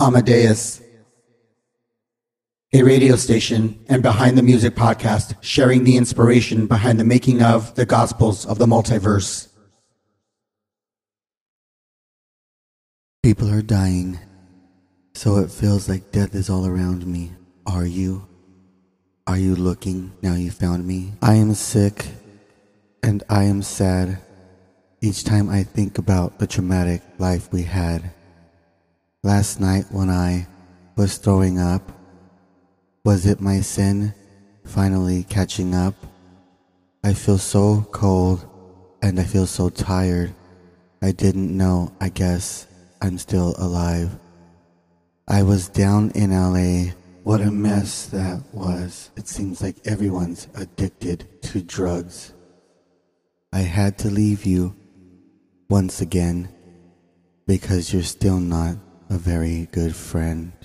Amadeus, a radio station and behind the music podcast sharing the inspiration behind the making of the Gospels of the Multiverse. People are dying, so it feels like death is all around me. Are you? Are you looking now you found me? I am sick and I am sad each time I think about the traumatic life we had. Last night when I was throwing up, was it my sin finally catching up? I feel so cold and I feel so tired. I didn't know, I guess I'm still alive. I was down in LA. What a mess that was. It seems like everyone's addicted to drugs. I had to leave you once again because you're still not a very good friend.